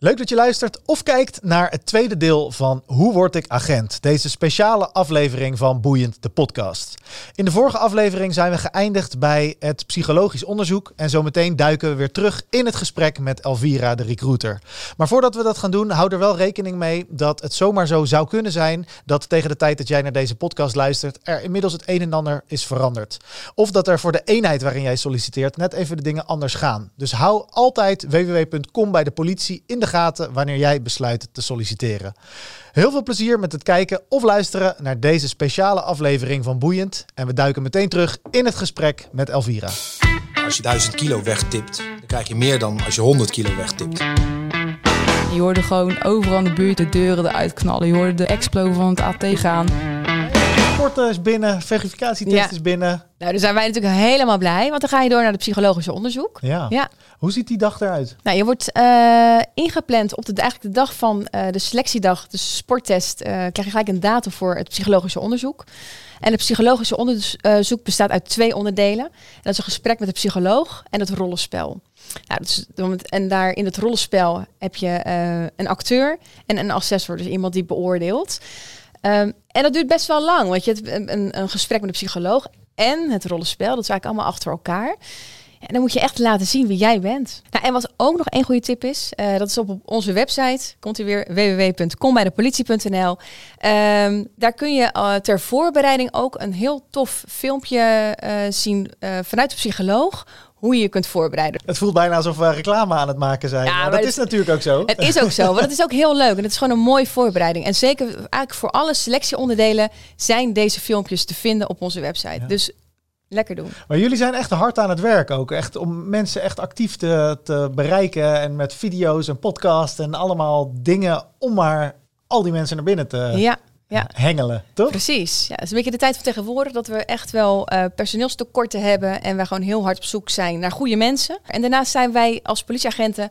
Leuk dat je luistert of kijkt naar het tweede deel van Hoe word ik agent? Deze speciale aflevering van Boeiend de podcast. In de vorige aflevering zijn we geëindigd bij het psychologisch onderzoek en zometeen duiken we weer terug in het gesprek met Elvira de recruiter. Maar voordat we dat gaan doen, hou er wel rekening mee dat het zomaar zo zou kunnen zijn dat tegen de tijd dat jij naar deze podcast luistert er inmiddels het een en ander is veranderd. Of dat er voor de eenheid waarin jij solliciteert net even de dingen anders gaan. Dus hou altijd www.com bij de politie in de gaten wanneer jij besluit te solliciteren. Heel veel plezier met het kijken of luisteren naar deze speciale aflevering van Boeiend. En we duiken meteen terug in het gesprek met Elvira. Als je 1000 kilo wegtipt, dan krijg je meer dan als je 100 kilo wegtipt. Je hoorde gewoon overal in de buurt de deuren eruit knallen. Je hoorde de explo van het AT gaan. Rapport is binnen, verificatietest Ja. is binnen. Nou, daar zijn wij natuurlijk helemaal blij, want dan ga je door naar het psychologische onderzoek. Ja. Ja. Hoe ziet die dag eruit? Nou, je wordt eh, ingepland op de, eigenlijk de dag van eh, de selectiedag, de sporttest, eh, krijg je gelijk een datum voor het psychologische onderzoek. En het psychologische onderzoek bestaat uit twee onderdelen. En dat is een gesprek met de psycholoog en het rollenspel. Nou, is, en daar in het rollenspel heb je een acteur en een assessor, dus iemand die beoordeelt. Ehm, en dat duurt best wel lang, want je hebt een, een, een gesprek met de psycholoog en het rollenspel, dat is eigenlijk allemaal achter elkaar. En dan moet je echt laten zien wie jij bent. Nou, en wat ook nog één goede tip is, eh, dat is op, onze website, komt u weer, www.kombijdepolitie.nl. Ehm, daar kun je eh, ter voorbereiding ook een heel tof filmpje eh, zien vanuit de psycholoog, hoe je je kunt voorbereiden. Het voelt bijna alsof we reclame aan het maken zijn. Ja, maar maar dat het- is natuurlijk ook zo. Het is ook zo, want het is ook heel leuk en het is gewoon een mooie voorbereiding. En zeker eigenlijk voor alle selectieonderdelen zijn deze filmpjes te vinden op onze website. Dus lekker doen. Maar jullie zijn echt hard aan het werk ook. Echt om mensen echt actief te, te bereiken. En met video's en podcasts en allemaal dingen om maar al die mensen naar binnen te Ja, ja. hengelen, toch? Precies. Ja, het is een beetje de tijd van tegenwoordig dat we echt wel eh, personeelstekorten hebben en wij gewoon heel hard op zoek zijn naar goede mensen. En daarnaast zijn wij als politieagenten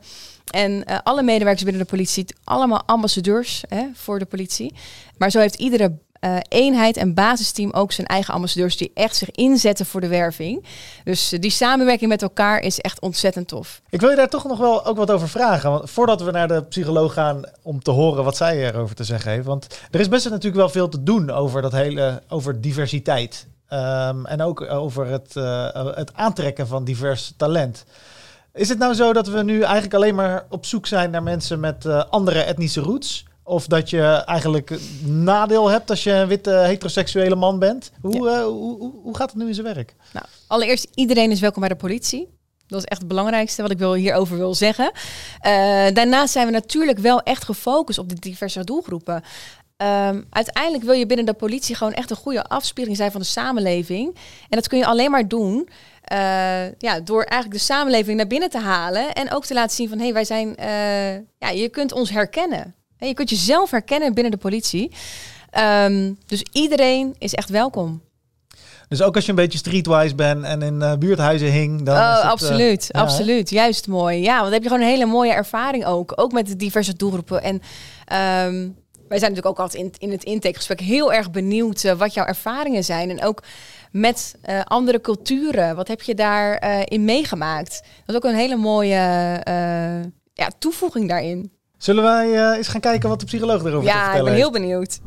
en eh, alle medewerkers binnen de politie allemaal ambassadeurs hè, voor de politie. Maar zo heeft iedere eh, eenheid en basisteam ook zijn eigen ambassadeurs die echt zich inzetten voor de werving. Dus eh, die samenwerking met elkaar is echt ontzettend tof. Ik wil je daar toch nog wel ook wat over vragen. Want voordat we naar de psycholoog gaan om te horen wat zij erover te zeggen heeft. Want er is best natuurlijk wel veel te doen over dat hele over diversiteit. Ehm, en ook over het, eh, het aantrekken van divers talent. Is het nou zo dat we nu eigenlijk alleen maar op zoek zijn naar mensen met andere etnische roots? Of dat je eigenlijk nadeel hebt als je een witte heteroseksuele man bent? Hoe, eh, hoe, hoe, hoe gaat het nu in zijn werk? Nou, allereerst, iedereen is welkom bij de politie. Dat is echt het belangrijkste wat ik wil, hierover wil zeggen. Eh, daarnaast zijn we natuurlijk wel echt gefocust op de diverse doelgroepen. Ehm, uiteindelijk wil je binnen de politie gewoon echt een goede afspiegeling zijn van de samenleving. En dat kun je alleen maar doen eh, ja, door eigenlijk de samenleving naar binnen te halen. En ook te laten zien van, hé, hey, wij zijn... ja, je kunt ons herkennen. Je kunt jezelf herkennen binnen de politie. Ehm, dus iedereen is echt welkom. Dus ook als je een beetje streetwise bent en in eh, buurthuizen hing, dan is Oh, het, eh, absoluut, ja, absoluut. Juist mooi. Ja, want dan heb je gewoon een hele mooie ervaring ook. Ook met de diverse doelgroepen. En ehm, wij zijn natuurlijk ook altijd in, in het intakegesprek heel erg benieuwd eh, wat jouw ervaringen zijn. En ook met andere culturen. Wat heb je daarin in meegemaakt? Dat is ook een hele mooie ja, toevoeging daarin. Zullen wij eh, eens gaan kijken wat de psycholoog erover te Ja, ik vertellen ben heeft? heel benieuwd.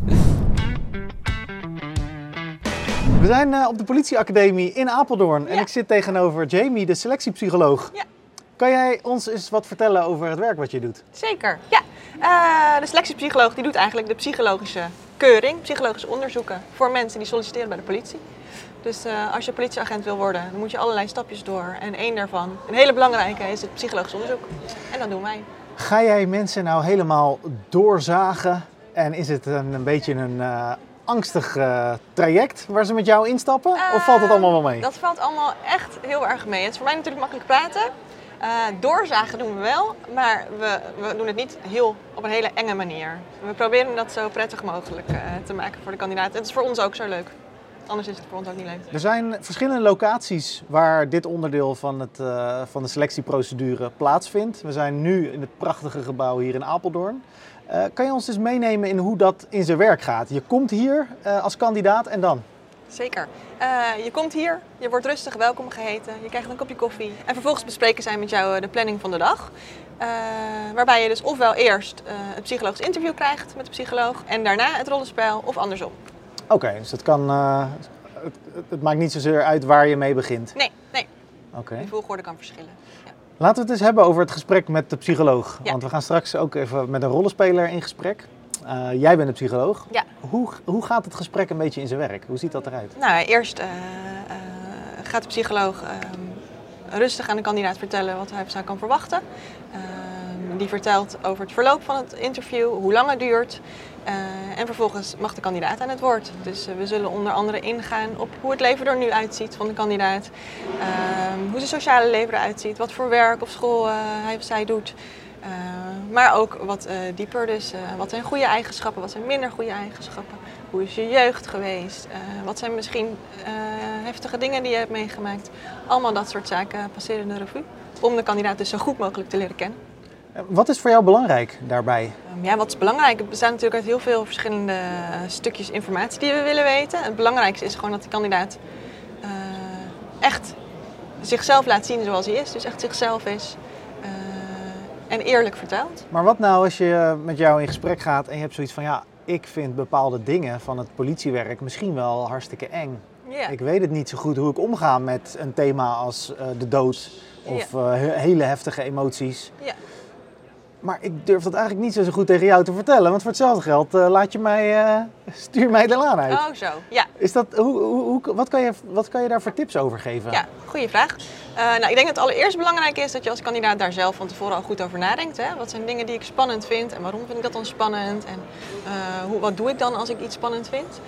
We zijn eh, op de politieacademie in Apeldoorn en Ja. ik zit tegenover Jamie, de selectiepsycholoog. Ja. Kan jij ons eens wat vertellen over het werk wat je doet? Zeker, ja. Eh, de selectiepsycholoog die doet eigenlijk de psychologische keuring, psychologische onderzoeken voor mensen die solliciteren bij de politie. Dus eh, als je politieagent wil worden, dan moet je allerlei stapjes door. En één daarvan, een hele belangrijke, is het psychologisch onderzoek. En dat doen wij. Ga jij mensen nou helemaal doorzagen en is het een, een beetje een eh, angstig eh, traject waar ze met jou instappen? of valt het allemaal wel mee? Eh, Dat valt allemaal echt heel erg mee. Het is voor mij natuurlijk makkelijk praten. Eh, doorzagen doen we wel, maar we, we doen het niet heel, op een hele enge manier. We proberen dat zo prettig mogelijk te maken voor de kandidaat. Het is voor ons ook zo leuk. Anders is het voor ons ook niet leuk. Er zijn verschillende locaties waar dit onderdeel van, het, eh, van de selectieprocedure plaatsvindt. We zijn nu in het prachtige gebouw hier in Apeldoorn. Eh, kan je ons eens meenemen in hoe dat in zijn werk gaat? Je komt hier eh, als kandidaat en dan? Zeker. Eh, je komt hier, je wordt rustig welkom geheten, je krijgt een kopje koffie. En vervolgens bespreken zij met jou de planning van de dag. Eh, waarbij je dus ofwel eerst uh, het psychologisch interview krijgt met de psycholoog en daarna het rollenspel of andersom. Oké, dus het, kan, uh, het, het, maakt niet zozeer uit waar je mee begint? Nee, nee. Oké. Okay. De volgorde kan verschillen. Ja. Laten we het eens hebben over het gesprek met de psycholoog. Ja. Want we gaan straks ook even met een rollenspeler in gesprek. jij bent een psycholoog. Ja. Hoe, hoe gaat het gesprek een beetje in zijn werk? Hoe ziet dat eruit? Nou, eerst gaat de psycholoog ehm, rustig aan de kandidaat vertellen wat hij zou kan verwachten. Uh, die vertelt over het verloop van het interview, hoe lang het duurt. Uh, en vervolgens mag de kandidaat aan het woord. Dus uh, we zullen onder andere ingaan op hoe het leven er nu uitziet van de kandidaat. Ehm, hoe zijn sociale leven eruit ziet, wat voor werk of school eh, hij of zij doet. maar ook wat dieper, dus wat zijn goede eigenschappen, wat zijn minder goede eigenschappen. Hoe is je jeugd geweest? wat zijn misschien heftige dingen die je hebt meegemaakt? Allemaal dat soort zaken passeren de revue. Om de kandidaat dus zo goed mogelijk te leren kennen. Wat is voor jou belangrijk daarbij? Ja, wat is belangrijk? Het bestaat natuurlijk uit heel veel verschillende stukjes informatie die we willen weten. Het belangrijkste is gewoon dat de kandidaat uh, echt zichzelf laat zien zoals hij is. Dus echt zichzelf is uh, en eerlijk vertelt. Maar wat nou als je met jou in gesprek gaat en je hebt zoiets van... ja, ik vind bepaalde dingen van het politiewerk misschien wel hartstikke eng. Ik weet het niet zo goed hoe ik omga met een thema als uh, de dood of hele heftige emoties. Ja. Maar ik durf dat eigenlijk niet zo goed tegen jou te vertellen. Want voor hetzelfde geld uh, laat je mij, uh, stuur mij de laan uit. Oh, zo. Ja. Is dat, hoe, hoe, wat, kan je, wat kan je daar voor tips over geven? Ja, goede vraag. Uh, nou, ik denk dat het allereerst belangrijk is dat je als kandidaat daar zelf van tevoren al goed over nadenkt. Hè? Wat zijn dingen die ik spannend vind en waarom vind ik dat dan spannend? En hoe, wat doe ik dan als ik iets spannend vind?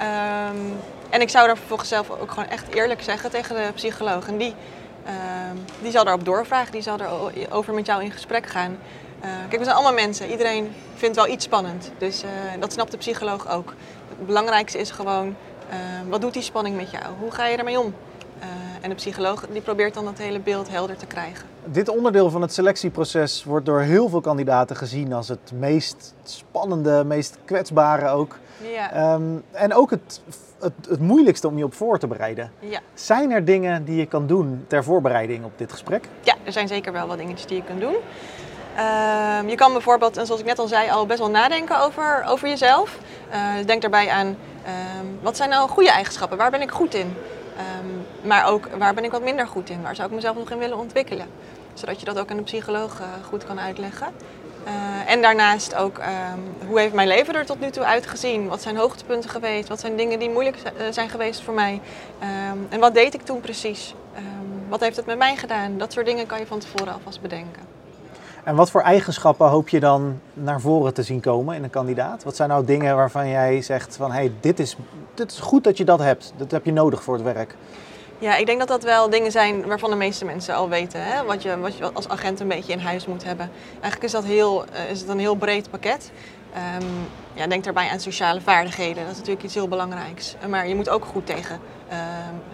Um, en ik zou daar vervolgens zelf ook gewoon echt eerlijk zeggen tegen de psycholoog. En die, die zal daarop doorvragen, die zal erover met jou in gesprek gaan. Uh, kijk, we zijn allemaal mensen. Iedereen vindt wel iets spannend. Dus uh, dat snapt de psycholoog ook. Het belangrijkste is gewoon, uh, wat doet die spanning met jou? Hoe ga je ermee om? en de psycholoog die probeert dan dat hele beeld helder te krijgen. Dit onderdeel van het selectieproces wordt door heel veel kandidaten gezien als het meest spannende, meest kwetsbare ook. Ja. Um, en ook het, het, het, moeilijkste om je op voor te bereiden. Ja. Zijn er dingen die je kan doen ter voorbereiding op dit gesprek? Ja, er zijn zeker wel wat dingetjes die je kunt doen. Uh, je kan bijvoorbeeld, en zoals ik net al zei, al best wel nadenken over, over jezelf. Uh, denk daarbij aan, um, wat zijn nou goede eigenschappen? Waar ben ik goed in? Um, maar ook, waar ben ik wat minder goed in? Waar zou ik mezelf nog in willen ontwikkelen? Zodat je dat ook aan de psycholoog uh, goed kan uitleggen. Uh, en daarnaast ook, hoe heeft mijn leven er tot nu toe uitgezien? Wat zijn hoogtepunten geweest? Wat zijn dingen die moeilijk zijn geweest voor mij? en wat deed ik toen precies? wat heeft het met mij gedaan? Dat soort dingen kan je van tevoren alvast bedenken. En wat voor eigenschappen hoop je dan naar voren te zien komen in een kandidaat? Wat zijn nou dingen waarvan jij zegt van hey, dit, is, dit is goed dat je dat hebt. Dat heb je nodig voor het werk. Ja, ik denk dat dat wel dingen zijn waarvan de meeste mensen al weten. Hè? Wat, je, wat je als agent een beetje in huis moet hebben. Eigenlijk is, dat heel, is het een heel breed pakket. Um, ja, denk daarbij aan sociale vaardigheden. Dat is natuurlijk iets heel belangrijks. Maar je moet ook goed tegen uh,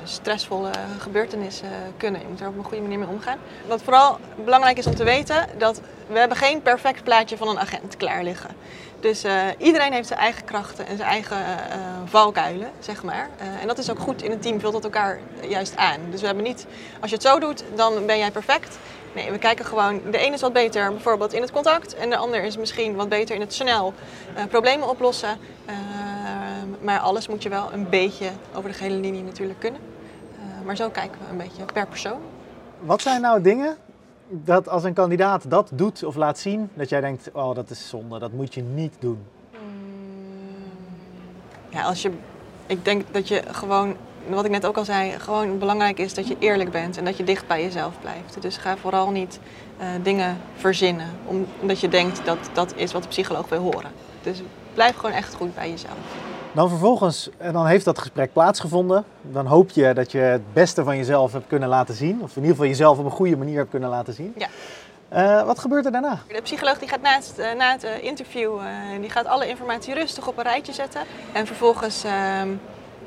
stressvolle gebeurtenissen kunnen. Je moet er op een goede manier mee omgaan. Wat vooral belangrijk is om te weten, dat we hebben geen perfect plaatje van een agent klaar liggen. Dus uh, iedereen heeft zijn eigen krachten en zijn eigen uh, valkuilen, zeg maar. Uh, en dat is ook goed in een team, vult dat elkaar juist aan. Dus we hebben niet, als je het zo doet, dan ben jij perfect. Nee, we kijken gewoon, de ene is wat beter bijvoorbeeld in het contact en de ander is misschien wat beter in het snel problemen oplossen. maar alles moet je wel een beetje over de gehele linie natuurlijk kunnen. maar zo kijken we een beetje per persoon. Wat zijn nou dingen dat als een kandidaat dat doet of laat zien, dat jij denkt, oh dat is zonde, dat moet je niet doen? Ja, als je, ik denk dat je gewoon, wat ik net ook al zei, gewoon belangrijk is dat je eerlijk bent en dat je dicht bij jezelf blijft. Dus ga vooral niet uh, dingen verzinnen, omdat je denkt dat dat is wat de psycholoog wil horen. Dus blijf gewoon echt goed bij jezelf. Dan vervolgens, en dan heeft dat gesprek plaatsgevonden. Dan hoop je dat je het beste van jezelf hebt kunnen laten zien. Of in ieder geval jezelf op een goede manier hebt kunnen laten zien. Ja. Uh, wat gebeurt er daarna? De psycholoog die gaat na het, uh, na het uh, interview die gaat alle informatie rustig op een rijtje zetten. En vervolgens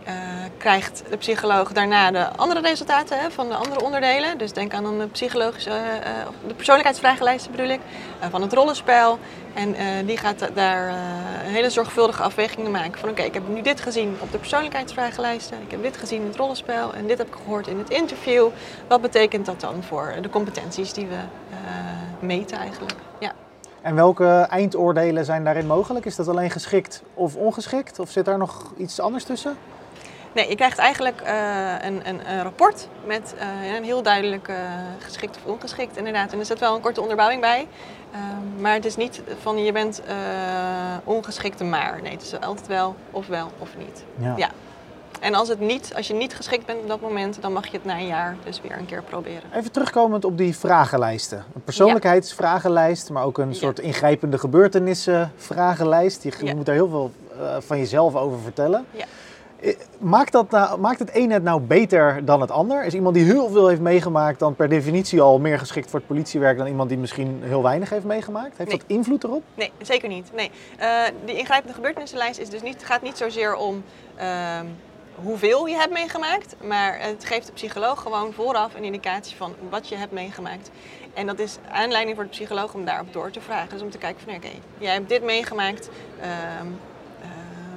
ehm, krijgt de psycholoog daarna de andere resultaten hè, van de andere onderdelen. Dus denk aan de psychologische, de persoonlijkheidsvragenlijsten bedoel ik, van het rollenspel. En die gaat daar hele zorgvuldige afwegingen maken. Van oké, ik heb nu dit gezien op de persoonlijkheidsvragenlijsten. Ik heb dit gezien in het rollenspel. En dit heb ik gehoord in het interview. Wat betekent dat dan voor de competenties die we meten eigenlijk. Ja. En welke eindoordelen zijn daarin mogelijk? Is dat alleen geschikt of ongeschikt? Of zit daar nog iets anders tussen? Nee, je krijgt eigenlijk eh, een, een, een rapport met eh, een heel duidelijk eh, geschikt of ongeschikt inderdaad. En er zit wel een korte onderbouwing bij. Ehm, maar het is niet van je bent ongeschikte maar. Nee, het is altijd wel of wel of niet. Ja. En als, het niet, als je niet geschikt bent op dat moment, dan mag je het na een jaar dus weer een keer proberen. Even terugkomend op die vragenlijsten. Een persoonlijkheidsvragenlijst, maar ook een soort ingrijpende gebeurtenissen vragenlijst. Je Ja. moet daar heel veel van jezelf over vertellen. Ja. Eh, Maakt, dat nou, maakt het een het nou beter dan het ander? Is iemand die heel veel heeft meegemaakt dan per definitie al meer geschikt voor het politiewerk dan iemand die misschien heel weinig heeft meegemaakt? Heeft Nee. dat invloed erop? Nee, zeker niet. Nee. Eh, die ingrijpende gebeurtenissenlijst is dus niet, gaat niet zozeer om ehm, hoeveel je hebt meegemaakt, maar het geeft de psycholoog gewoon vooraf een indicatie van wat je hebt meegemaakt. En dat is aanleiding voor de psycholoog om daarop door te vragen. Dus om te kijken van oké, jij hebt dit meegemaakt. eh,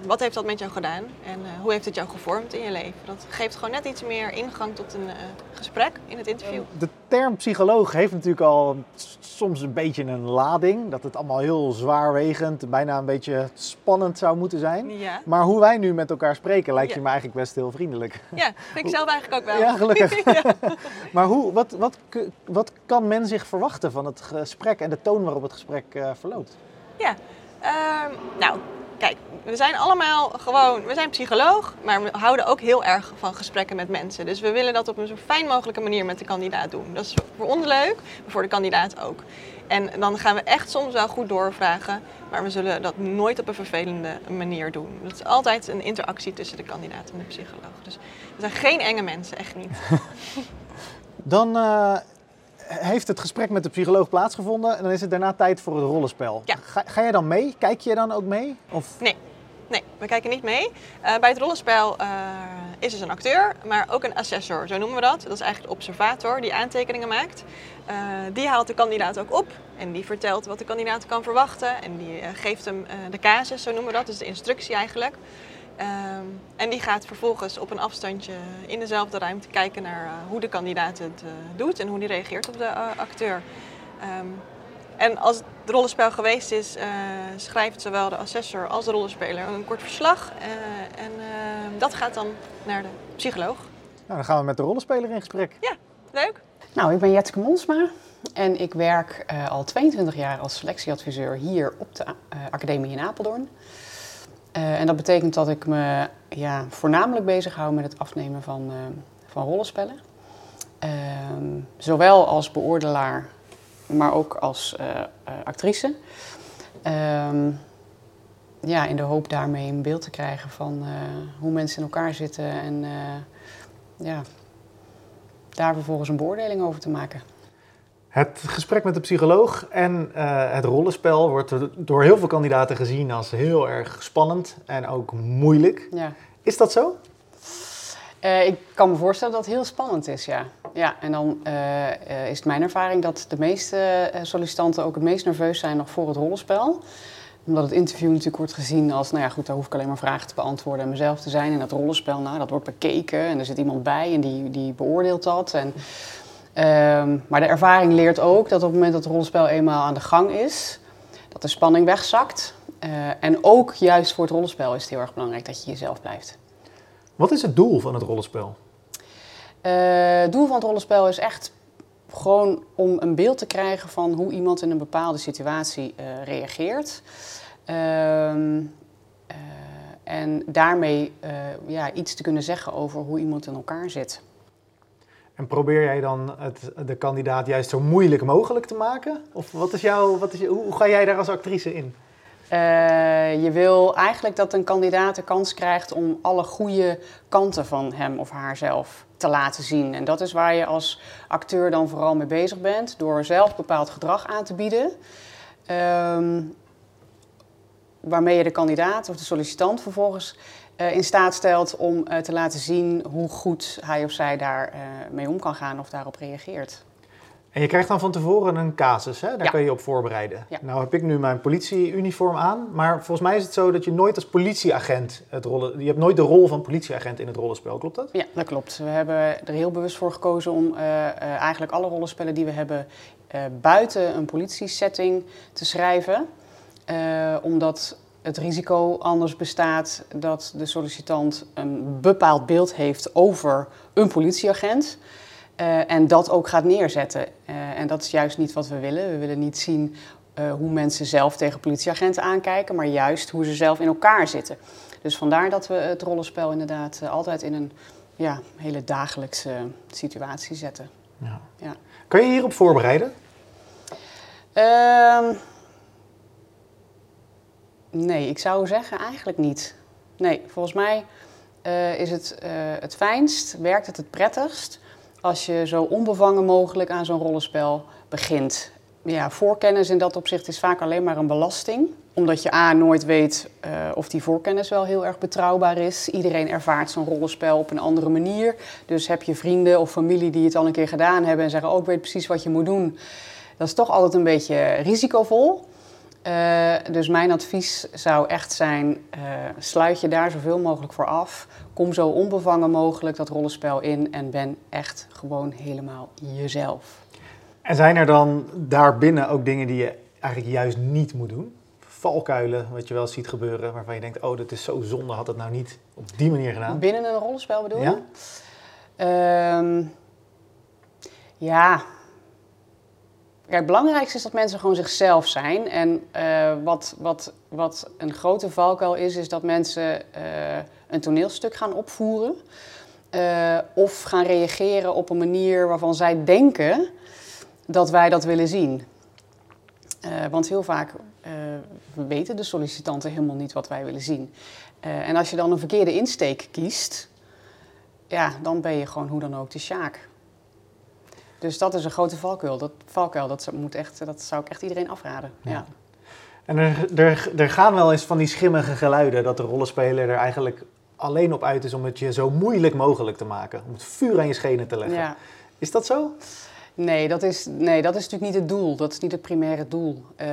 wat heeft dat met jou gedaan en eh, hoe heeft het jou gevormd in je leven? Dat geeft gewoon net iets meer ingang tot een eh, gesprek in het interview. De term psycholoog heeft natuurlijk al soms een beetje een lading. Dat het allemaal heel zwaarwegend, bijna een beetje spannend zou moeten zijn. Ja, Maar hoe wij nu met elkaar spreken lijkt Ja. je me eigenlijk best heel vriendelijk. ja vind ik zelf eigenlijk ook wel. Ja, gelukkig. Ja. Maar hoe, wat, wat, wat kan men zich verwachten van het gesprek en de toon waarop het gesprek eh, verloopt? Ja, ehm, nou, kijk, we zijn allemaal gewoon, we zijn psycholoog, maar we houden ook heel erg van gesprekken met mensen. Dus we willen dat op een zo fijn mogelijke manier met de kandidaat doen. Dat is voor ons leuk, maar voor de kandidaat ook. En dan gaan we echt soms wel goed doorvragen, maar we zullen dat nooit op een vervelende manier doen. Dat is altijd een interactie tussen de kandidaat en de psycholoog. Dus we zijn geen enge mensen, echt niet. Dan eh, heeft het gesprek met de psycholoog plaatsgevonden en dan is het daarna tijd voor het rollenspel. Ja. Ga, ga jij dan mee? Kijk je dan ook mee? Of... Nee, nee, we kijken niet mee. Eh, bij het rollenspel eh, is dus een acteur, maar ook een assessor, zo noemen we dat. Dat is eigenlijk de observator die aantekeningen maakt. Eh, die haalt de kandidaat ook op en die vertelt wat de kandidaat kan verwachten. En die geeft hem de casus, zo noemen we dat, dus de instructie eigenlijk. Ehm, en die gaat vervolgens op een afstandje in dezelfde ruimte kijken naar hoe de kandidaat het doet en hoe die reageert op de acteur. Ehm, en als het rollenspel geweest is, eh, schrijft zowel de assessor als de rollenspeler een kort verslag. eh, en eh, dat gaat dan naar de psycholoog. Nou, dan gaan we met de rollenspeler in gesprek. Leuk? Nou, ik ben Jetske Monsma en ik werk eh, al 22 jaar als selectieadviseur hier op de eh, Academie in Apeldoorn. Eh, en dat betekent dat ik me ja, voornamelijk bezighoud met het afnemen van, van rollenspellen. Ehm, zowel als beoordelaar, maar ook als eh, eh, actrice. Ehm, ja, in de hoop daarmee een beeld te krijgen van eh, hoe mensen in elkaar zitten en ja, daar vervolgens een beoordeling over te maken. Het gesprek met de psycholoog en het rollenspel wordt door heel veel kandidaten gezien als heel erg spannend en ook moeilijk. Ja. Is dat zo? Eh, ik kan me voorstellen dat het heel spannend is, ja. ja en dan eh, eh, is het mijn ervaring dat de meeste sollicitanten ook het meest nerveus zijn nog voor het rollenspel. Omdat het interview natuurlijk wordt gezien als, nou ja goed, daar hoef ik alleen maar vragen te beantwoorden en mezelf te zijn. En dat rollenspel, nou, dat wordt bekeken en er zit iemand bij en die, die beoordeelt dat. En, ehm, maar de ervaring leert ook dat op het moment dat het rollenspel eenmaal aan de gang is, dat de spanning wegzakt. En ook juist voor het rollenspel is het heel erg belangrijk dat je jezelf blijft. Wat is het doel van het rollenspel? Eh, Het doel van het rollenspel is echt gewoon om een beeld te krijgen van hoe iemand in een bepaalde situatie eh, reageert. Ehm, eh, en daarmee ja, iets te kunnen zeggen over hoe iemand in elkaar zit. En probeer jij dan het, de kandidaat juist zo moeilijk mogelijk te maken? Of wat is jouw, wat is, hoe ga jij daar als actrice in? Eh, je wil eigenlijk dat een kandidaat de kans krijgt om alle goede kanten van hem of haarzelf te laten zien. En dat is waar je als acteur dan vooral mee bezig bent, door zelf bepaald gedrag aan te bieden. Ehm, waarmee je de kandidaat of de sollicitant vervolgens eh, in staat stelt om eh, te laten zien hoe goed hij of zij daar mee om kan gaan of daarop reageert. En je krijgt dan van tevoren een casus, hè? daar Ja. kun je je op voorbereiden. Ja. Nou heb ik nu mijn politieuniform aan, maar volgens mij is het zo dat je nooit als politieagent het rollen... Je hebt nooit de rol van politieagent in het rollenspel, klopt dat? Ja, dat klopt. We hebben er heel bewust voor gekozen om eh, eh, eigenlijk alle rollenspellen die we hebben eh, buiten een politiesetting te schrijven. Omdat het risico anders bestaat dat de sollicitant een bepaald beeld heeft over een politieagent. Eh, en dat ook gaat neerzetten. Eh, en dat is juist niet wat we willen. We willen niet zien eh, hoe mensen zelf tegen politieagenten aankijken, maar juist hoe ze zelf in elkaar zitten. Dus vandaar dat we het rollenspel inderdaad altijd in een ja, hele dagelijkse situatie zetten. Ja. Ja. Kan je hierop voorbereiden? Ehm, nee, ik zou zeggen eigenlijk niet. Nee, volgens mij is het het fijnst, werkt het het prettigst als je zo onbevangen mogelijk aan zo'n rollenspel begint. Ja, voorkennis in dat opzicht is vaak alleen maar een belasting. Omdat je A, nooit weet eh, of die voorkennis wel heel erg betrouwbaar is. Iedereen ervaart zo'n rollenspel op een andere manier. Dus heb je vrienden of familie die het al een keer gedaan hebben en zeggen... oh, ik weet precies wat je moet doen. Dat is toch altijd een beetje risicovol. Eh, dus mijn advies zou echt zijn, eh, sluit je daar zoveel mogelijk voor af. Kom zo onbevangen mogelijk dat rollenspel in en ben echt gewoon helemaal jezelf. En zijn er dan daarbinnen ook dingen die je eigenlijk juist niet moet doen? Valkuilen, wat je wel ziet gebeuren, waarvan je denkt, oh, dat is zo zonde, had het nou niet op die manier gedaan? Binnen een rollenspel bedoel je? Ja? Ehm, ja. Ja, het belangrijkste is dat mensen gewoon zichzelf zijn. En eh, wat, wat, wat een grote valkuil is, is dat mensen eh, een toneelstuk gaan opvoeren. eh, of gaan reageren op een manier waarvan zij denken dat wij dat willen zien. Want heel vaak weten de sollicitanten helemaal niet wat wij willen zien. En als je dan een verkeerde insteek kiest, ja, dan ben je gewoon hoe dan ook de sjaak. Dus dat is een grote valkuil. Dat, valkuil, dat, zou- moet echt, dat zou ik echt iedereen afraden. Ja. Ja. En er, er, er gaan wel eens van die schimmige geluiden dat de rollenspeler er eigenlijk alleen op uit is om het je zo moeilijk mogelijk te maken. Om het vuur aan je schenen te leggen. Ja. Is dat zo? Nee, dat is, nee, dat is natuurlijk niet het doel. Dat is niet het primaire doel. Eh,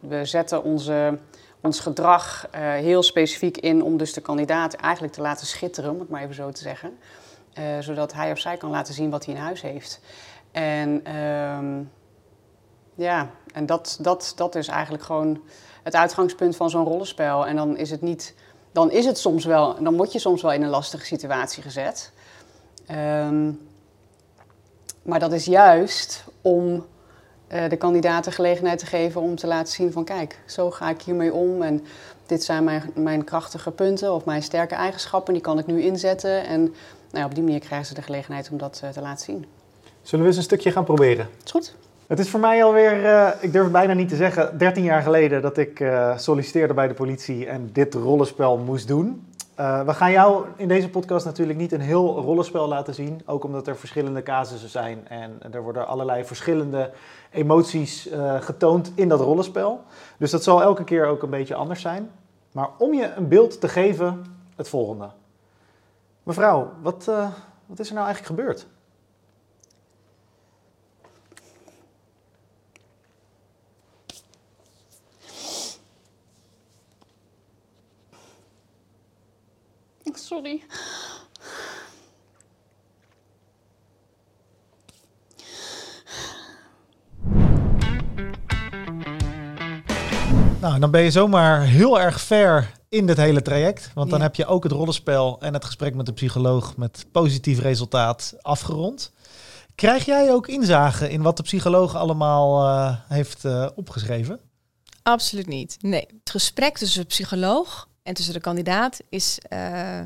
we zetten onze, ons gedrag eh, heel specifiek in om dus de kandidaat eigenlijk te laten schitteren, om het maar even zo te zeggen. Eh, zodat hij of zij kan laten zien wat hij in huis heeft. En ehm, ja, en dat, dat, dat is eigenlijk gewoon het uitgangspunt van zo'n rollenspel. En dan is het niet, dan is het soms wel, dan word je soms wel in een lastige situatie gezet. Ehm, maar dat is juist om eh, de kandidaat de gelegenheid te geven om te laten zien van kijk, zo ga ik hiermee om en dit zijn mijn, mijn krachtige punten of mijn sterke eigenschappen, die kan ik nu inzetten. En nou op die manier krijgen ze de gelegenheid om dat eh, te laten zien. Zullen we eens een stukje gaan proberen? Is goed? Het is voor mij alweer, eh, ik durf het bijna niet te zeggen, 13 jaar geleden dat ik eh, solliciteerde bij de politie en dit rollenspel moest doen. We gaan jou in deze podcast natuurlijk niet een heel rollenspel laten zien. Ook omdat er verschillende casussen zijn en er worden allerlei verschillende emoties getoond in dat rollenspel. Dus dat zal elke keer ook een beetje anders zijn. Maar om je een beeld te geven, het volgende. Mevrouw, wat, eh, wat is er nou eigenlijk gebeurd? Sorry. Nou, dan ben je zomaar heel erg ver in dit hele traject. Want dan Ja. heb je ook het rollenspel en het gesprek met de psycholoog met positief resultaat afgerond. Krijg jij ook inzage in wat de psycholoog allemaal eh, heeft eh, opgeschreven? Absoluut niet. Nee, het gesprek tussen de psycholoog en tussen de kandidaat is eh,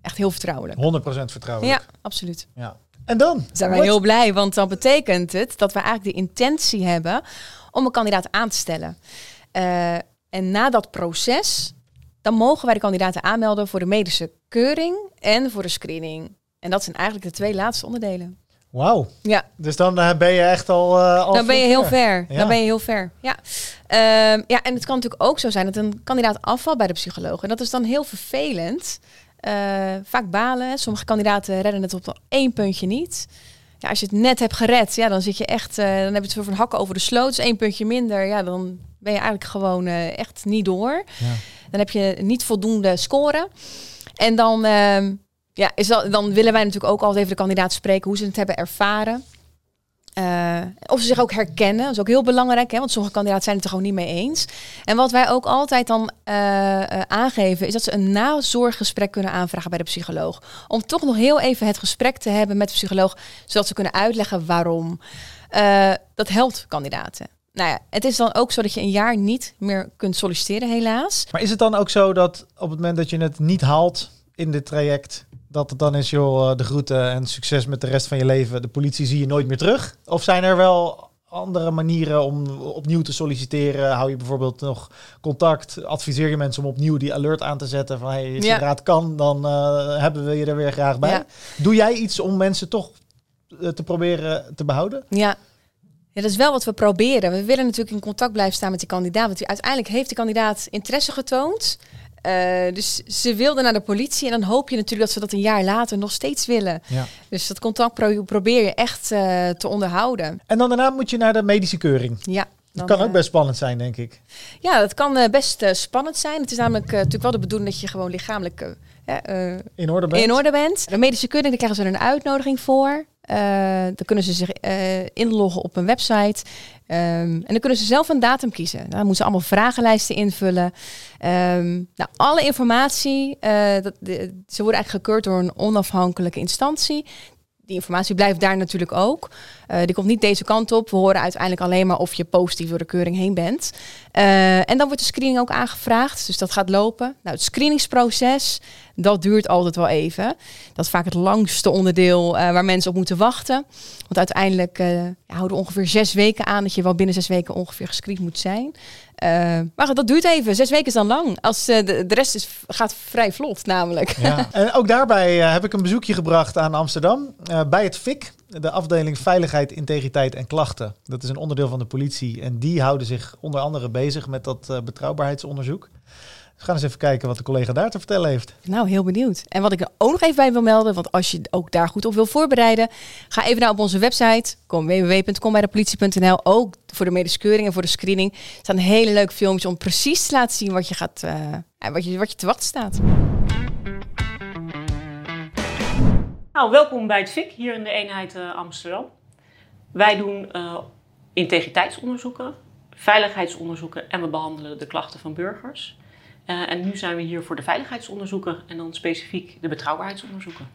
echt heel vertrouwelijk. 100% vertrouwelijk. Ja, absoluut. Ja. En dan? Zijn wij heel blij, want dan betekent het dat we eigenlijk de intentie hebben om een kandidaat aan te stellen. En na dat proces, dan mogen wij de kandidaten aanmelden voor de medische keuring en voor de screening. En dat zijn eigenlijk de twee laatste onderdelen. Wauw. Ja, Dus dan eh, ben je echt al. eh, al dan ben je heel ver. Ja. Dan ben je heel ver. Ja. Ehm, ja, en het kan natuurlijk ook zo zijn dat een kandidaat afvalt bij de psycholoog. En dat is dan heel vervelend. Eh, vaak balen. Sommige kandidaten redden het op één puntje niet. Ja, als je het net hebt gered, ja, dan zit je echt, eh, dan heb je het zo van hakken over de sloot. Dus één puntje minder, ja, dan ben je eigenlijk gewoon eh, echt niet door. Ja. Dan heb je niet voldoende scoren. En dan, ehm, ja, is dat, dan willen wij natuurlijk ook altijd even de kandidaat spreken hoe ze het hebben ervaren. Eh, of ze zich ook herkennen, dat is ook heel belangrijk, hè, want sommige kandidaten zijn het er gewoon niet mee eens. En wat wij ook altijd dan eh, eh, aangeven, is dat ze een nazorggesprek kunnen aanvragen bij de psycholoog. Om toch nog heel even het gesprek te hebben met de psycholoog, zodat ze kunnen uitleggen waarom. dat helpt kandidaten. Nou ja, het is dan ook zo dat je een jaar niet meer kunt solliciteren, helaas. Maar is het dan ook zo dat op het moment dat je het niet haalt in dit traject, dat het dan is, joh, eh, de groeten en succes met de rest van je leven. De politie zie je nooit meer terug? Of zijn er wel andere manieren om opnieuw te solliciteren? Hou je bijvoorbeeld nog contact? Adviseer je mensen om opnieuw die alert aan te zetten van hey, als je raad kan, dan uh, hebben we je er weer graag bij. Doe jij iets om mensen toch eh, te proberen te behouden? Ja. Ja, dat is wel wat we proberen. We willen natuurlijk in contact blijven staan met die kandidaat. Want uiteindelijk heeft de kandidaat interesse getoond. Uh, dus ze wilden naar de politie en dan hoop je natuurlijk dat ze dat een jaar later nog steeds willen. Ja. Dus dat contact probeer je echt uh, te onderhouden. En dan daarna moet je naar de medische keuring. Ja. Dat kan ook eh, best spannend zijn, denk ik. Ja, dat kan best spannend zijn. Het is namelijk natuurlijk wel de bedoeling dat je gewoon lichamelijk in, orde bent. in orde bent. De medische keuring, daar krijgen ze een uitnodiging voor. Uh, dan kunnen ze zich uh, inloggen op een website. Um, en dan kunnen ze zelf een datum kiezen. Dan moeten ze allemaal vragenlijsten invullen. Um, nou, alle informatie, uh, dat, ze worden eigenlijk gekeurd door een onafhankelijke instantie die informatie blijft daar natuurlijk ook. Uh, die komt niet deze kant op. We horen uiteindelijk alleen maar of je positief door de keuring heen bent. Uh, en dan wordt de screening ook aangevraagd. Dus dat gaat lopen. Nou, het screeningsproces, dat duurt altijd wel even. Dat is vaak het langste onderdeel uh, waar mensen op moeten wachten. Want uiteindelijk houden we ongeveer zes weken aan dat je wel binnen zes weken ongeveer gescreend moet zijn. Uh, maar dat duurt even. Zes weken is dan lang. Als, uh, de, de, rest is, gaat vrij vlot namelijk. Ja. en ook daarbij uh, heb ik een bezoekje gebracht aan Amsterdam. bij het FIC, de afdeling Veiligheid, Integriteit en Klachten. Dat is een onderdeel van de politie. En die houden zich onder andere bezig met dat betrouwbaarheidsonderzoek. We gaan eens even kijken wat de collega daar te vertellen heeft. Nou, heel benieuwd. En wat ik er ook nog even bij wil melden, want als je ook daar goed op wil voorbereiden, ga even naar op onze website, kom www.combijdepolitie.nl. Ook voor de medische en voor de screening staan hele leuke filmpjes om precies te laten zien wat je gaat, uh, wat je, wat je te wachten staat. Nou, welkom bij het FIC hier in de eenheid uh, Amsterdam. Wij doen uh, integriteitsonderzoeken, veiligheidsonderzoeken en we behandelen de klachten van burgers. Uh, en nu zijn we hier voor de veiligheidsonderzoeken en dan specifiek de betrouwbaarheidsonderzoeken.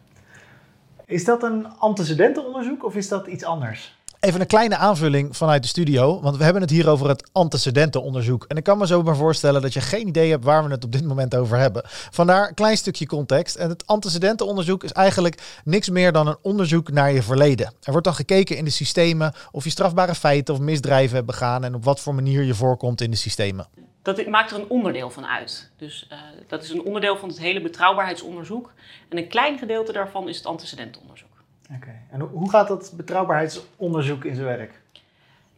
Is dat een antecedentenonderzoek of is dat iets anders? Even een kleine aanvulling vanuit de studio, want we hebben het hier over het antecedentenonderzoek. En ik kan me zo maar voorstellen dat je geen idee hebt waar we het op dit moment over hebben. Vandaar een klein stukje context. En het antecedentenonderzoek is eigenlijk niks meer dan een onderzoek naar je verleden. Er wordt dan gekeken in de systemen of je strafbare feiten of misdrijven hebt begaan en op wat voor manier je voorkomt in de systemen dat maakt er een onderdeel van uit. Dus uh, dat is een onderdeel van het hele betrouwbaarheidsonderzoek. En een klein gedeelte daarvan is het antecedentonderzoek. Oké, en hoe gaat dat betrouwbaarheidsonderzoek in zijn werk?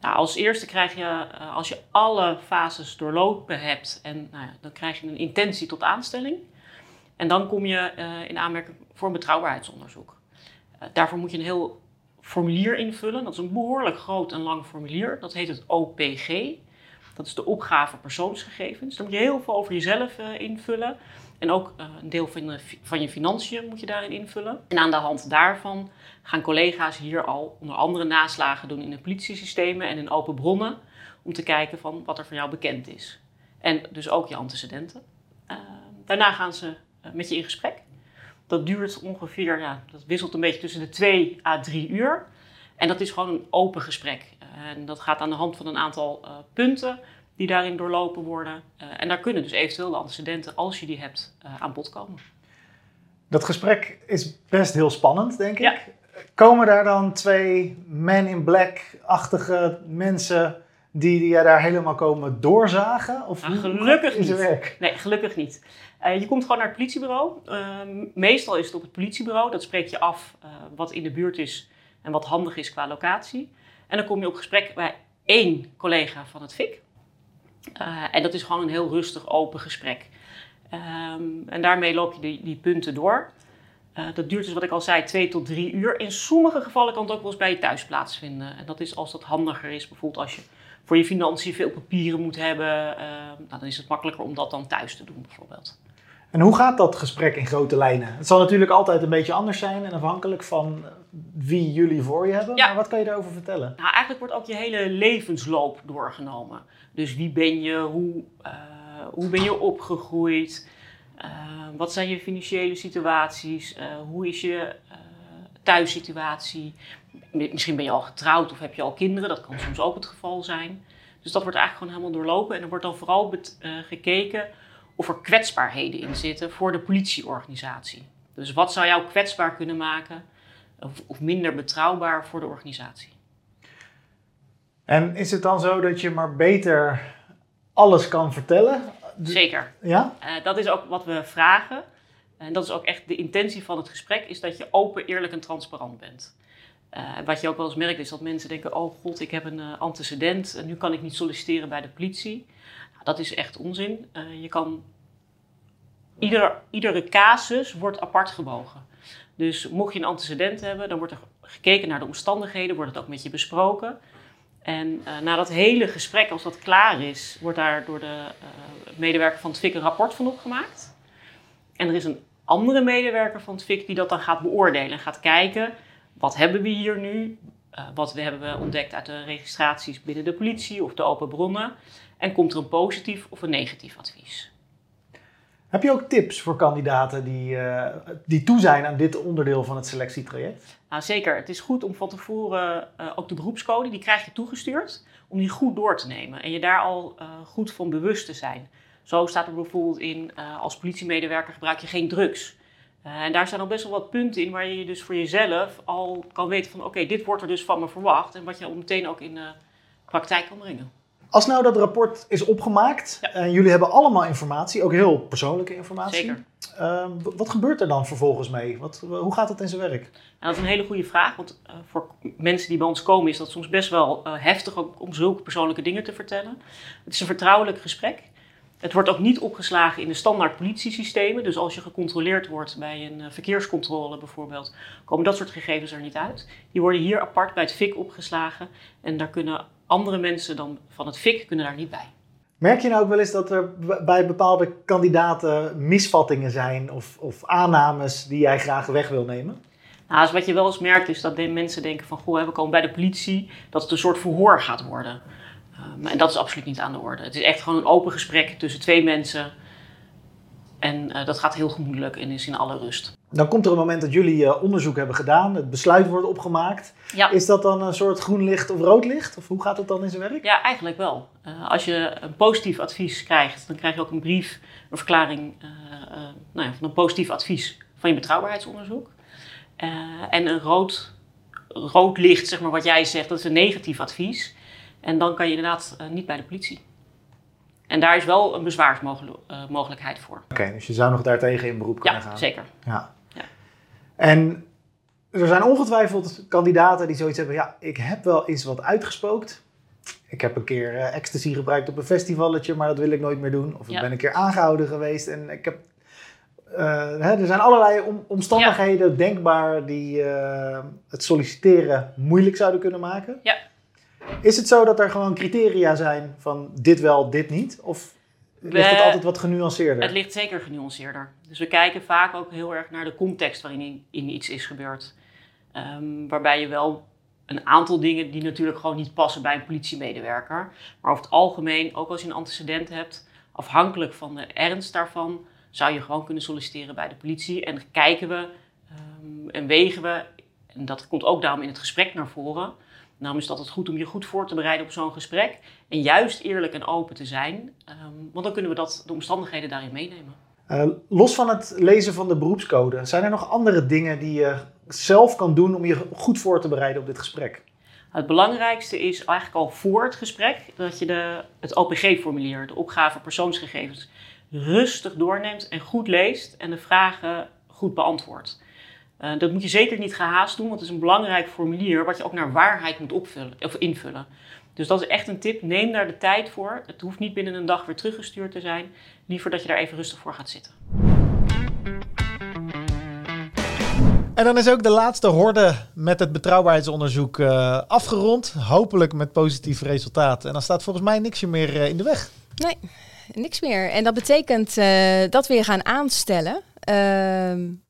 Nou, als eerste krijg je, uh, als je alle fases doorlopen hebt, en nou ja, dan krijg je een intentie tot aanstelling. En dan kom je uh, in aanmerking voor een betrouwbaarheidsonderzoek. daarvoor moet je een heel formulier invullen. Dat is een behoorlijk groot en lang formulier. Dat heet het OPG. Dat is de opgave persoonsgegevens. Daar moet je heel veel over jezelf invullen. En ook een deel van, van je financiën moet je daarin invullen. En aan de hand daarvan gaan collega's hier al onder andere naslagen doen in de politiesystemen en in open bronnen. Om te kijken van wat er van jou bekend is. En dus ook je antecedenten. Uh, daarna gaan ze met je in gesprek. Dat duurt ongeveer, ja, dat wisselt een beetje tussen de 2 à 3 uur. En dat is gewoon een open gesprek. En dat gaat aan de hand van een aantal uh, punten die daarin doorlopen worden. Uh, en daar kunnen dus eventueel de antecedenten, als je die hebt, aan bod komen. Dat gesprek is best heel spannend, denk ik. Komen daar dan twee men in black-achtige mensen die, die daar helemaal komen doorzagen? Of nou, gelukkig niet. Werk? Nee, gelukkig niet. Uh, je komt gewoon naar het politiebureau. Ehm, meestal is het op het politiebureau. Dat spreek je af wat in de buurt is en wat handig is qua locatie. En dan kom je op gesprek bij één collega van het FIC. Uh, en dat is gewoon een heel rustig, open gesprek. Um, en daarmee loop je die, die punten door. Uh, dat duurt dus, wat ik al zei, twee tot drie uur. In sommige gevallen kan het ook wel eens bij je thuis plaatsvinden. En dat is als dat handiger is. Bijvoorbeeld als je voor je financiën veel papieren moet hebben. Uh, nou, dan is het makkelijker om dat dan thuis te doen, bijvoorbeeld. En hoe gaat dat gesprek in grote lijnen? Het zal natuurlijk altijd een beetje anders zijn en afhankelijk van wie jullie voor je hebben. Ja. Maar wat kan je daarover vertellen? Nou, eigenlijk wordt ook je hele levensloop doorgenomen. Dus wie ben je, hoe, eh, hoe ben je opgegroeid, Eh, wat zijn je financiële situaties, Eh, hoe is je eh, thuissituatie. Mi- Misschien ben je al getrouwd of heb je al kinderen, dat kan soms ook het geval zijn. Dus dat wordt eigenlijk gewoon helemaal doorlopen. En er wordt dan vooral eh, gekeken of er kwetsbaarheden in zitten voor de politieorganisatie. Dus wat zou jou kwetsbaar kunnen maken of, of minder betrouwbaar voor de organisatie? En is het dan zo dat je maar beter alles kan vertellen? Zeker. Ja? Eh, dat is ook wat we vragen. En dat is ook echt de intentie van het gesprek, is dat je open, eerlijk en transparant bent. Eh, wat je ook wel eens merkt is dat mensen denken, oh god, ik heb een eh, antecedent en nu kan ik niet solliciteren bij de politie. Nou, dat is echt onzin. Je kan, ieder, iedere casus wordt apart gewogen. Dus mocht je een antecedent hebben, dan wordt er gekeken naar de omstandigheden, wordt het ook met je besproken. En eh, na dat hele gesprek, als dat klaar is, wordt daar door de eh, medewerker van het FIC een rapport van opgemaakt. En er is een andere medewerker van het FIC die dat dan gaat beoordelen en gaat kijken, wat hebben we hier nu? Eh, wat hebben we ontdekt uit de registraties binnen de politie of de open bronnen? En komt er een positief of een negatief advies? Heb je ook tips voor kandidaten die, eh, die toe zijn aan dit onderdeel van het selectietraject? Nou zeker, het is goed om van tevoren eh, ook de beroepscode, die krijg je toegestuurd, om die goed door te nemen en je daar al eh, goed van bewust te zijn. Zo staat er bijvoorbeeld in, als politiemedewerker gebruik je geen drugs. En daar zijn al best wel wat punten in waar je dus voor jezelf al kan weten van oké, dit wordt er dus van me verwacht en wat je al meteen ook in de praktijk kan brengen. Als nou dat rapport is opgemaakt Ja. en jullie hebben allemaal informatie, ook heel persoonlijke informatie. Zeker. Ehm, wat gebeurt er dan vervolgens mee? Wat, hoe gaat het in zijn werk? En dat is een hele goede vraag, want eh, voor mensen die bij ons komen is dat soms best wel eh, heftig ook om zulke persoonlijke dingen te vertellen. Het is een vertrouwelijk gesprek. Het wordt ook niet opgeslagen in de standaard politiesystemen. Dus als je gecontroleerd wordt bij een eh, verkeerscontrole bijvoorbeeld, komen dat soort gegevens er niet uit. Die worden hier apart bij het FIC opgeslagen en daar kunnen andere mensen dan van het FIC kunnen daar niet bij. Merk je nou ook wel eens dat er bij bepaalde kandidaten misvattingen zijn of, of aannames die jij graag weg wil nemen? Nou, dus wat je wel eens merkt is dat de mensen denken van... goh, we komen bij de politie, dat het een soort verhoor gaat worden. Um, en dat is absoluut niet aan de orde. Het is echt gewoon een open gesprek tussen twee mensen. En eh, dat gaat heel gemoedelijk en is in alle rust. Dan komt er een moment dat jullie eh, onderzoek hebben gedaan, het besluit wordt opgemaakt. Ja, Is dat dan een soort groen licht of rood licht? Of hoe gaat het dan in zijn werk? ja eigenlijk wel. Eh, als je een positief advies krijgt, dan krijg je ook een brief, een verklaring nou ja, van een positief advies van je betrouwbaarheidsonderzoek. En een rood, rood licht, zeg maar wat jij zegt, dat is een negatief advies. En dan kan je inderdaad niet bij de politie. En daar is wel een bezwaarsmogelijkheid voor. Oké, dus je zou nog daartegen in beroep kunnen Ja, gaan. zeker. Ja. Ja. En er zijn ongetwijfeld kandidaten die zoiets hebben. Ja, ik heb wel eens wat uitgespookt. Ik heb een keer eh, ecstasy gebruikt op een festivalletje, maar dat wil ik nooit meer doen. Of ik Ja. ben een keer aangehouden geweest en ik heb... eh, hè, er zijn allerlei om- omstandigheden denkbaar die eh, het solliciteren moeilijk zouden kunnen maken. Ja. Is het zo dat er gewoon criteria zijn van dit wel, dit niet? Of ligt het altijd wat genuanceerder? Het ligt zeker genuanceerder. Dus we kijken vaak ook heel erg naar de context waarin in, in iets is gebeurd. Ehm, waarbij je wel een aantal dingen die natuurlijk gewoon niet passen bij een politiemedewerker. Maar over het algemeen, ook als je een antecedent hebt, afhankelijk van de ernst daarvan, zou je gewoon kunnen solliciteren bij de politie. En kijken we ehm, en wegen we, en dat komt ook daarom in het gesprek naar voren. Daarom is het altijd goed om je goed voor te bereiden op zo'n gesprek. En juist eerlijk en open te zijn. ehm, want dan kunnen we dat, de omstandigheden daarin meenemen. Eh, los van het lezen van de beroepscode, zijn er nog andere dingen die je zelf kan doen om je goed voor te bereiden op dit gesprek? Het belangrijkste is eigenlijk al voor het gesprek dat je de, het OPG-formulier, de opgave persoonsgegevens, rustig doorneemt en goed leest en de vragen goed beantwoordt. Eh, dat moet je zeker niet gehaast doen, want het is een belangrijk formulier wat je ook naar waarheid moet opvullen, of invullen. Dus dat is echt een tip. Neem daar de tijd voor. Het hoeft niet binnen een dag weer teruggestuurd te zijn. Liever dat je daar even rustig voor gaat zitten. En dan is ook de laatste horde met het betrouwbaarheidsonderzoek eh, afgerond. Hopelijk met positief resultaat. En dan staat volgens mij niks meer eh, in de weg. Nee, niks meer. En dat betekent eh, dat we je gaan aanstellen ehm, eh,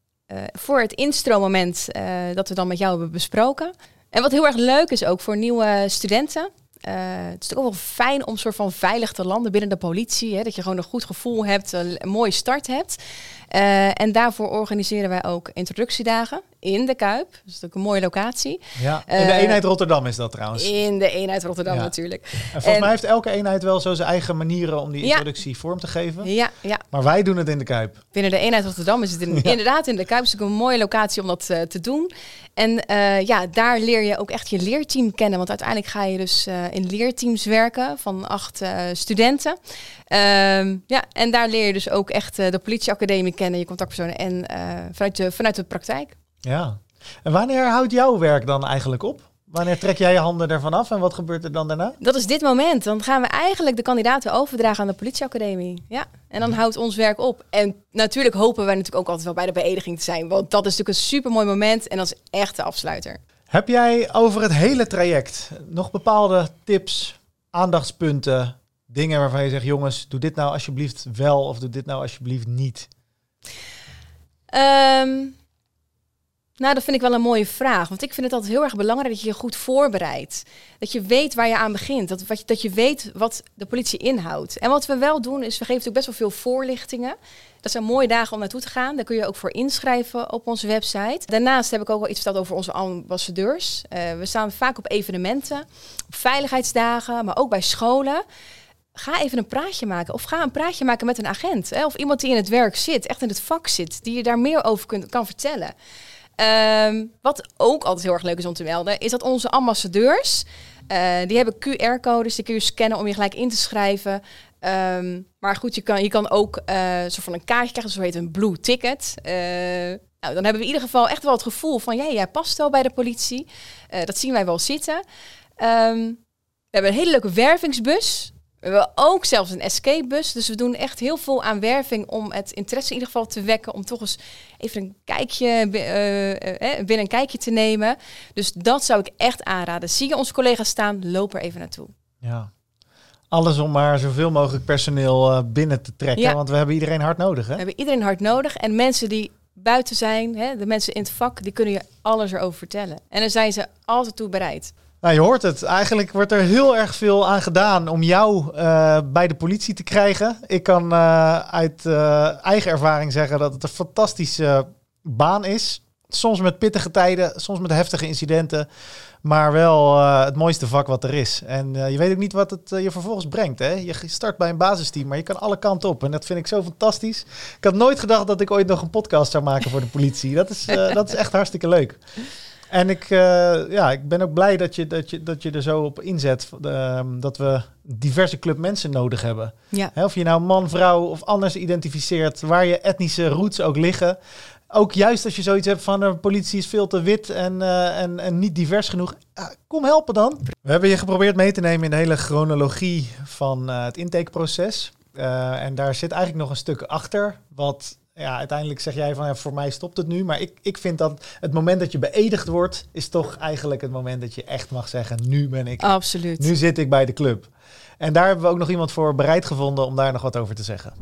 voor het instroommoment eh, dat we dan met jou hebben besproken. En wat heel erg leuk is ook voor nieuwe studenten. eh, het is ook wel fijn om soort van veilig te landen binnen de politie. Hè, dat je gewoon een goed gevoel hebt, een, mooie start hebt. Eh, en daarvoor organiseren wij ook introductiedagen in de Kuip. Dus dat is ook een mooie locatie. Ja. In de Eh, eenheid Rotterdam is dat trouwens. In de eenheid Rotterdam Ja. natuurlijk. En volgens en- mij heeft elke eenheid wel zo zijn eigen manieren om die Ja. introductie vorm te geven. Ja, ja, Maar wij doen het in de Kuip. binnen de eenheid Rotterdam is het in- inderdaad in de Kuip. is ook een mooie locatie om dat eh, te doen. En eh, ja, daar leer je ook echt je leerteam kennen. Want uiteindelijk ga je dus in leerteams werken van acht studenten. Ehm, ja, en daar leer je dus ook echt de politieacademie kennen, je contactpersonen en vanuit, de, vanuit de praktijk. Ja. En wanneer houdt jouw werk dan eigenlijk op? Wanneer trek jij je handen ervan af en wat gebeurt er dan daarna? Dat is dit moment. Dan gaan we eigenlijk de kandidaten overdragen aan de politieacademie. Ja, en dan houdt ons werk op. En natuurlijk hopen wij natuurlijk ook altijd wel bij de beëdiging te zijn. Want dat is natuurlijk een super mooi moment en dat is echt de afsluiter. Heb jij over het hele traject nog bepaalde tips, aandachtspunten, dingen waarvan je zegt, jongens, doe dit nou alsjeblieft wel of doe dit nou alsjeblieft niet? Ehm, nou, dat vind ik wel een mooie vraag. Want ik vind het altijd heel erg belangrijk dat je je goed voorbereidt. Dat je weet waar je aan begint. Dat, wat je, dat je weet wat de politie inhoudt. En wat we wel doen, is we geven natuurlijk best wel veel voorlichtingen. Dat zijn mooie dagen om naartoe te gaan. Daar kun je ook voor inschrijven op onze website. Daarnaast heb ik ook wel iets verteld over onze ambassadeurs. Eh, we staan vaak op evenementen, op veiligheidsdagen, maar ook bij scholen. Ga even een praatje maken. Of ga een praatje maken met een agent. Hè? Of iemand die in het werk zit, echt in het vak zit, die je daar meer over kunt, kan vertellen. Ehm, wat ook altijd heel erg leuk is om te melden, is dat onze ambassadeurs, eh, die hebben QR-codes, die kun je scannen om je gelijk in te schrijven. Ehm, maar goed, je kan, je kan ook soort van een kaartje krijgen, zo heet een blue ticket. Eh, nou, dan hebben we in ieder geval echt wel het gevoel van, ja, jij past wel bij de politie. Dat zien wij wel zitten. Ehm, we hebben een hele leuke wervingsbus. We hebben ook zelfs een escapebus. Dus we doen echt heel veel aan werving om het interesse in ieder geval te wekken. Om toch eens even een kijkje, eh, eh, eh, binnen een kijkje te nemen. Dus dat zou ik echt aanraden. Zie je onze collega's staan, loop er even naartoe. Ja. Alles om maar zoveel mogelijk personeel binnen te trekken, Ja. want we hebben iedereen hard nodig, hè? We hebben iedereen hard nodig. En mensen die buiten zijn, hè, de mensen in het vak, die kunnen je alles erover vertellen. En daar zijn ze altijd toe bereid. Nou, je hoort het. Eigenlijk wordt er heel erg veel aan gedaan om jou eh, bij de politie te krijgen. Ik kan eh, uit eh, eigen ervaring zeggen dat het een fantastische baan is. Soms met pittige tijden, soms met heftige incidenten. Maar wel het mooiste vak wat er is. En je weet ook niet wat het je vervolgens brengt. Hè? Je start bij een basisteam, maar je kan alle kanten op. En dat vind ik zo fantastisch. Ik had nooit gedacht dat ik ooit nog een podcast zou maken voor de politie. Dat is, dat is echt hartstikke leuk. En ik, eh, ja, ik ben ook blij dat je, dat je, dat je er zo op inzet. ehm, dat we diverse club mensen nodig hebben. Ja. Hè, of je nou man, vrouw of anders identificeert, waar je etnische roots ook liggen. Ook juist als je zoiets hebt van de politie is veel te wit en, eh, en, en niet divers genoeg. Kom helpen dan. We hebben je geprobeerd mee te nemen in de hele chronologie van eh, het intakeproces. Eh, en daar zit eigenlijk nog een stuk achter. Wat ja, uiteindelijk zeg jij van ja, voor mij stopt het nu. Maar ik, ik vind dat het moment dat je beëdigd wordt, is toch eigenlijk het moment dat je echt mag zeggen: nu ben ik, Absoluut. nu zit ik bij de club. En daar hebben we ook nog iemand voor bereid gevonden om daar nog wat over te zeggen.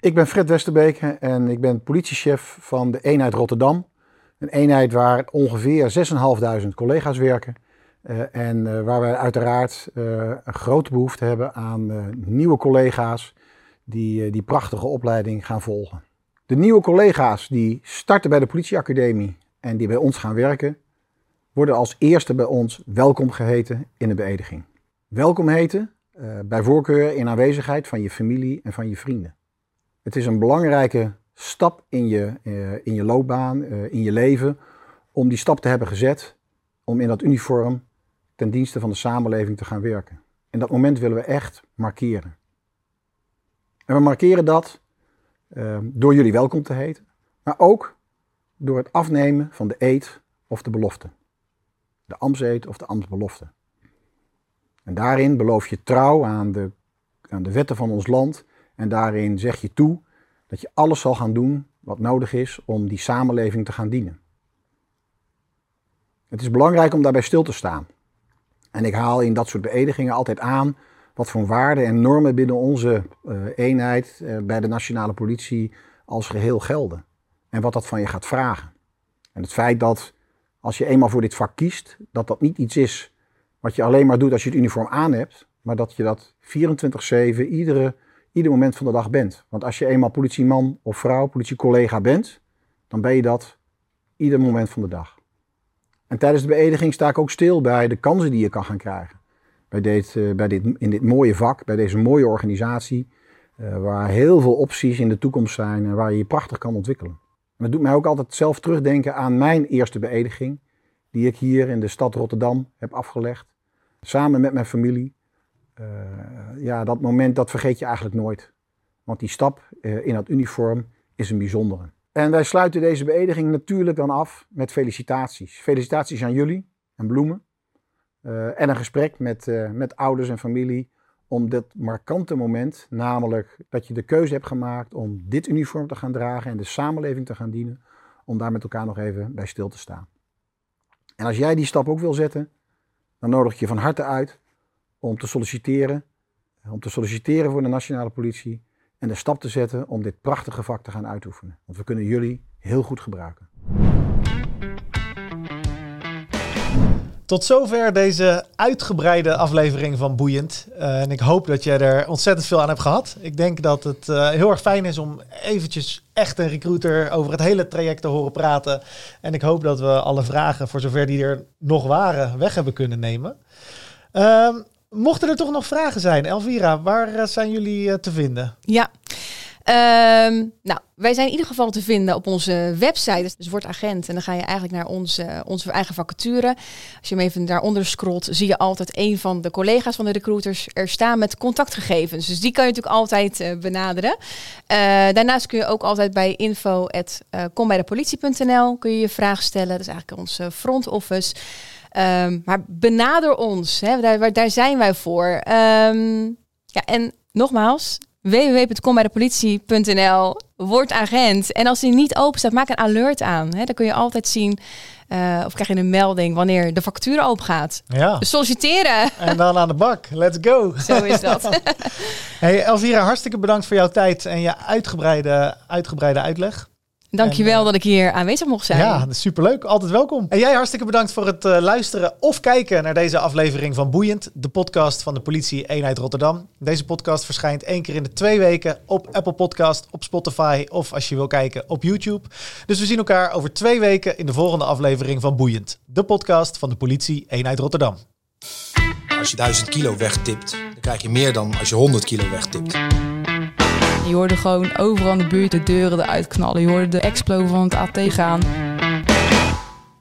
Ik ben Fred Westerbeke en ik ben politiechef van de eenheid Rotterdam. Een eenheid waar ongeveer 6.500 collega's werken. eh, en eh, waar wij uiteraard eh, een grote behoefte hebben aan eh, nieuwe collega's die eh, die prachtige opleiding gaan volgen. De nieuwe collega's die starten bij de politieacademie en die bij ons gaan werken, worden als eerste bij ons welkom geheten in de beëdiging. Welkom heten, eh, bij voorkeur in aanwezigheid van je familie en van je vrienden. Het is een belangrijke stap in je, eh, in je loopbaan, in je leven, om die stap te hebben gezet, om in dat uniform ten dienste van de samenleving te gaan werken. En dat moment willen we echt markeren. En we markeren dat eh, door jullie welkom te heten, maar ook door het afnemen van de eed of de belofte. De ambtseed of de ambtsbelofte. En daarin beloof je trouw aan de, aan de wetten van ons land en daarin zeg je toe dat je alles zal gaan doen wat nodig is om die samenleving te gaan dienen. Het is belangrijk om daarbij stil te staan. En ik haal in dat soort beëdigingen altijd aan wat voor waarden en normen binnen onze uh, eenheid uh, bij de nationale politie als geheel gelden. En wat dat van je gaat vragen. En het feit dat als je eenmaal voor dit vak kiest, dat dat niet iets is wat je alleen maar doet als je het uniform aan hebt, maar dat je dat 24-7 iedere, ieder moment van de dag bent. Want als je eenmaal politieman of vrouw, politiecollega bent, dan ben je dat ieder moment van de dag. En tijdens de beëdiging sta ik ook stil bij de kansen die je kan gaan krijgen. Bij dit, uh, bij dit, in dit mooie vak, bij deze mooie organisatie, uh, waar heel veel opties in de toekomst zijn en waar je je prachtig kan ontwikkelen. En dat doet mij ook altijd zelf terugdenken aan mijn eerste beëdiging, die ik hier in de stad Rotterdam heb afgelegd, samen met mijn familie. Uh, ja, dat moment dat vergeet je eigenlijk nooit. Want die stap in dat uniform is een bijzondere. En wij sluiten deze beëdiging natuurlijk dan af met felicitaties. Felicitaties aan jullie en bloemen. Uh, en een gesprek met, uh, met ouders en familie om dit markante moment, namelijk dat je de keuze hebt gemaakt om dit uniform te gaan dragen en de samenleving te gaan dienen, om daar met elkaar nog even bij stil te staan. En als jij die stap ook wil zetten, dan nodig ik je van harte uit om te solliciteren, om te solliciteren voor de nationale politie en de stap te zetten om dit prachtige vak te gaan uitoefenen. Want we kunnen jullie heel goed gebruiken. Tot zover deze uitgebreide aflevering van Boeiend. Uh, en ik hoop dat je er ontzettend veel aan hebt gehad. Ik denk dat het uh, heel erg fijn is om eventjes echt een recruiter over het hele traject te horen praten. En ik hoop dat we alle vragen, voor zover die er nog waren, weg hebben kunnen nemen. Uh, mochten er toch nog vragen zijn, Elvira, waar uh, zijn jullie te vinden? Ja. Um, nou, wij zijn in ieder geval te vinden op onze website. Dus word agent. En dan ga je eigenlijk naar onze, onze eigen vacature. Als je hem even daaronder scrolt, zie je altijd een van de collega's van de recruiters er staan met contactgegevens. Dus die kan je natuurlijk altijd uh, benaderen. Uh, daarnaast kun je ook altijd bij info.kombijdepolitie.nl kun je je vraag stellen. Dat is eigenlijk onze front office. Um, maar benader ons. Hè. Daar, daar zijn wij voor. Um, ja, en nogmaals, www.kombijdepolitie.nl Word agent. En als die niet open staat, maak een alert aan. Hè? Dan kun je altijd zien, uh, of krijg je een melding wanneer de factuur open gaat. Ja. Dus solliciteren. En dan aan de bak. Let's go. Zo is dat. hey Elvira, hartstikke bedankt voor jouw tijd en je uitgebreide, uitgebreide uitleg. Dankjewel en, uh, dat ik hier aanwezig mocht zijn. Ja, superleuk. Altijd welkom. En jij hartstikke bedankt voor het uh, luisteren of kijken naar deze aflevering van Boeiend, de podcast van de politie eenheid Rotterdam. Deze podcast verschijnt één keer in de twee weken op Apple Podcast, op Spotify of als je wil kijken op YouTube. Dus we zien elkaar over twee weken in de volgende aflevering van Boeiend, de podcast van de politie eenheid Rotterdam. Als je 1000 kilo wegtipt, dan krijg je meer dan als je 100 kilo wegtipt. Je hoorde gewoon overal in de buurt de deuren eruit knallen. Je hoorde de explo van het AT gaan.